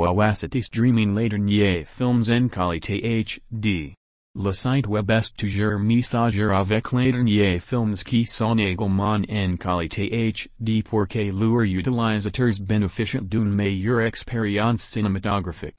wawacity streaming later films en qualité HD. Le site web est toujours mis à jour avec les derniers films qui sont également en qualité HD pour que leurs utilisateurs bénéficient d'une meilleure expérience cinématographique.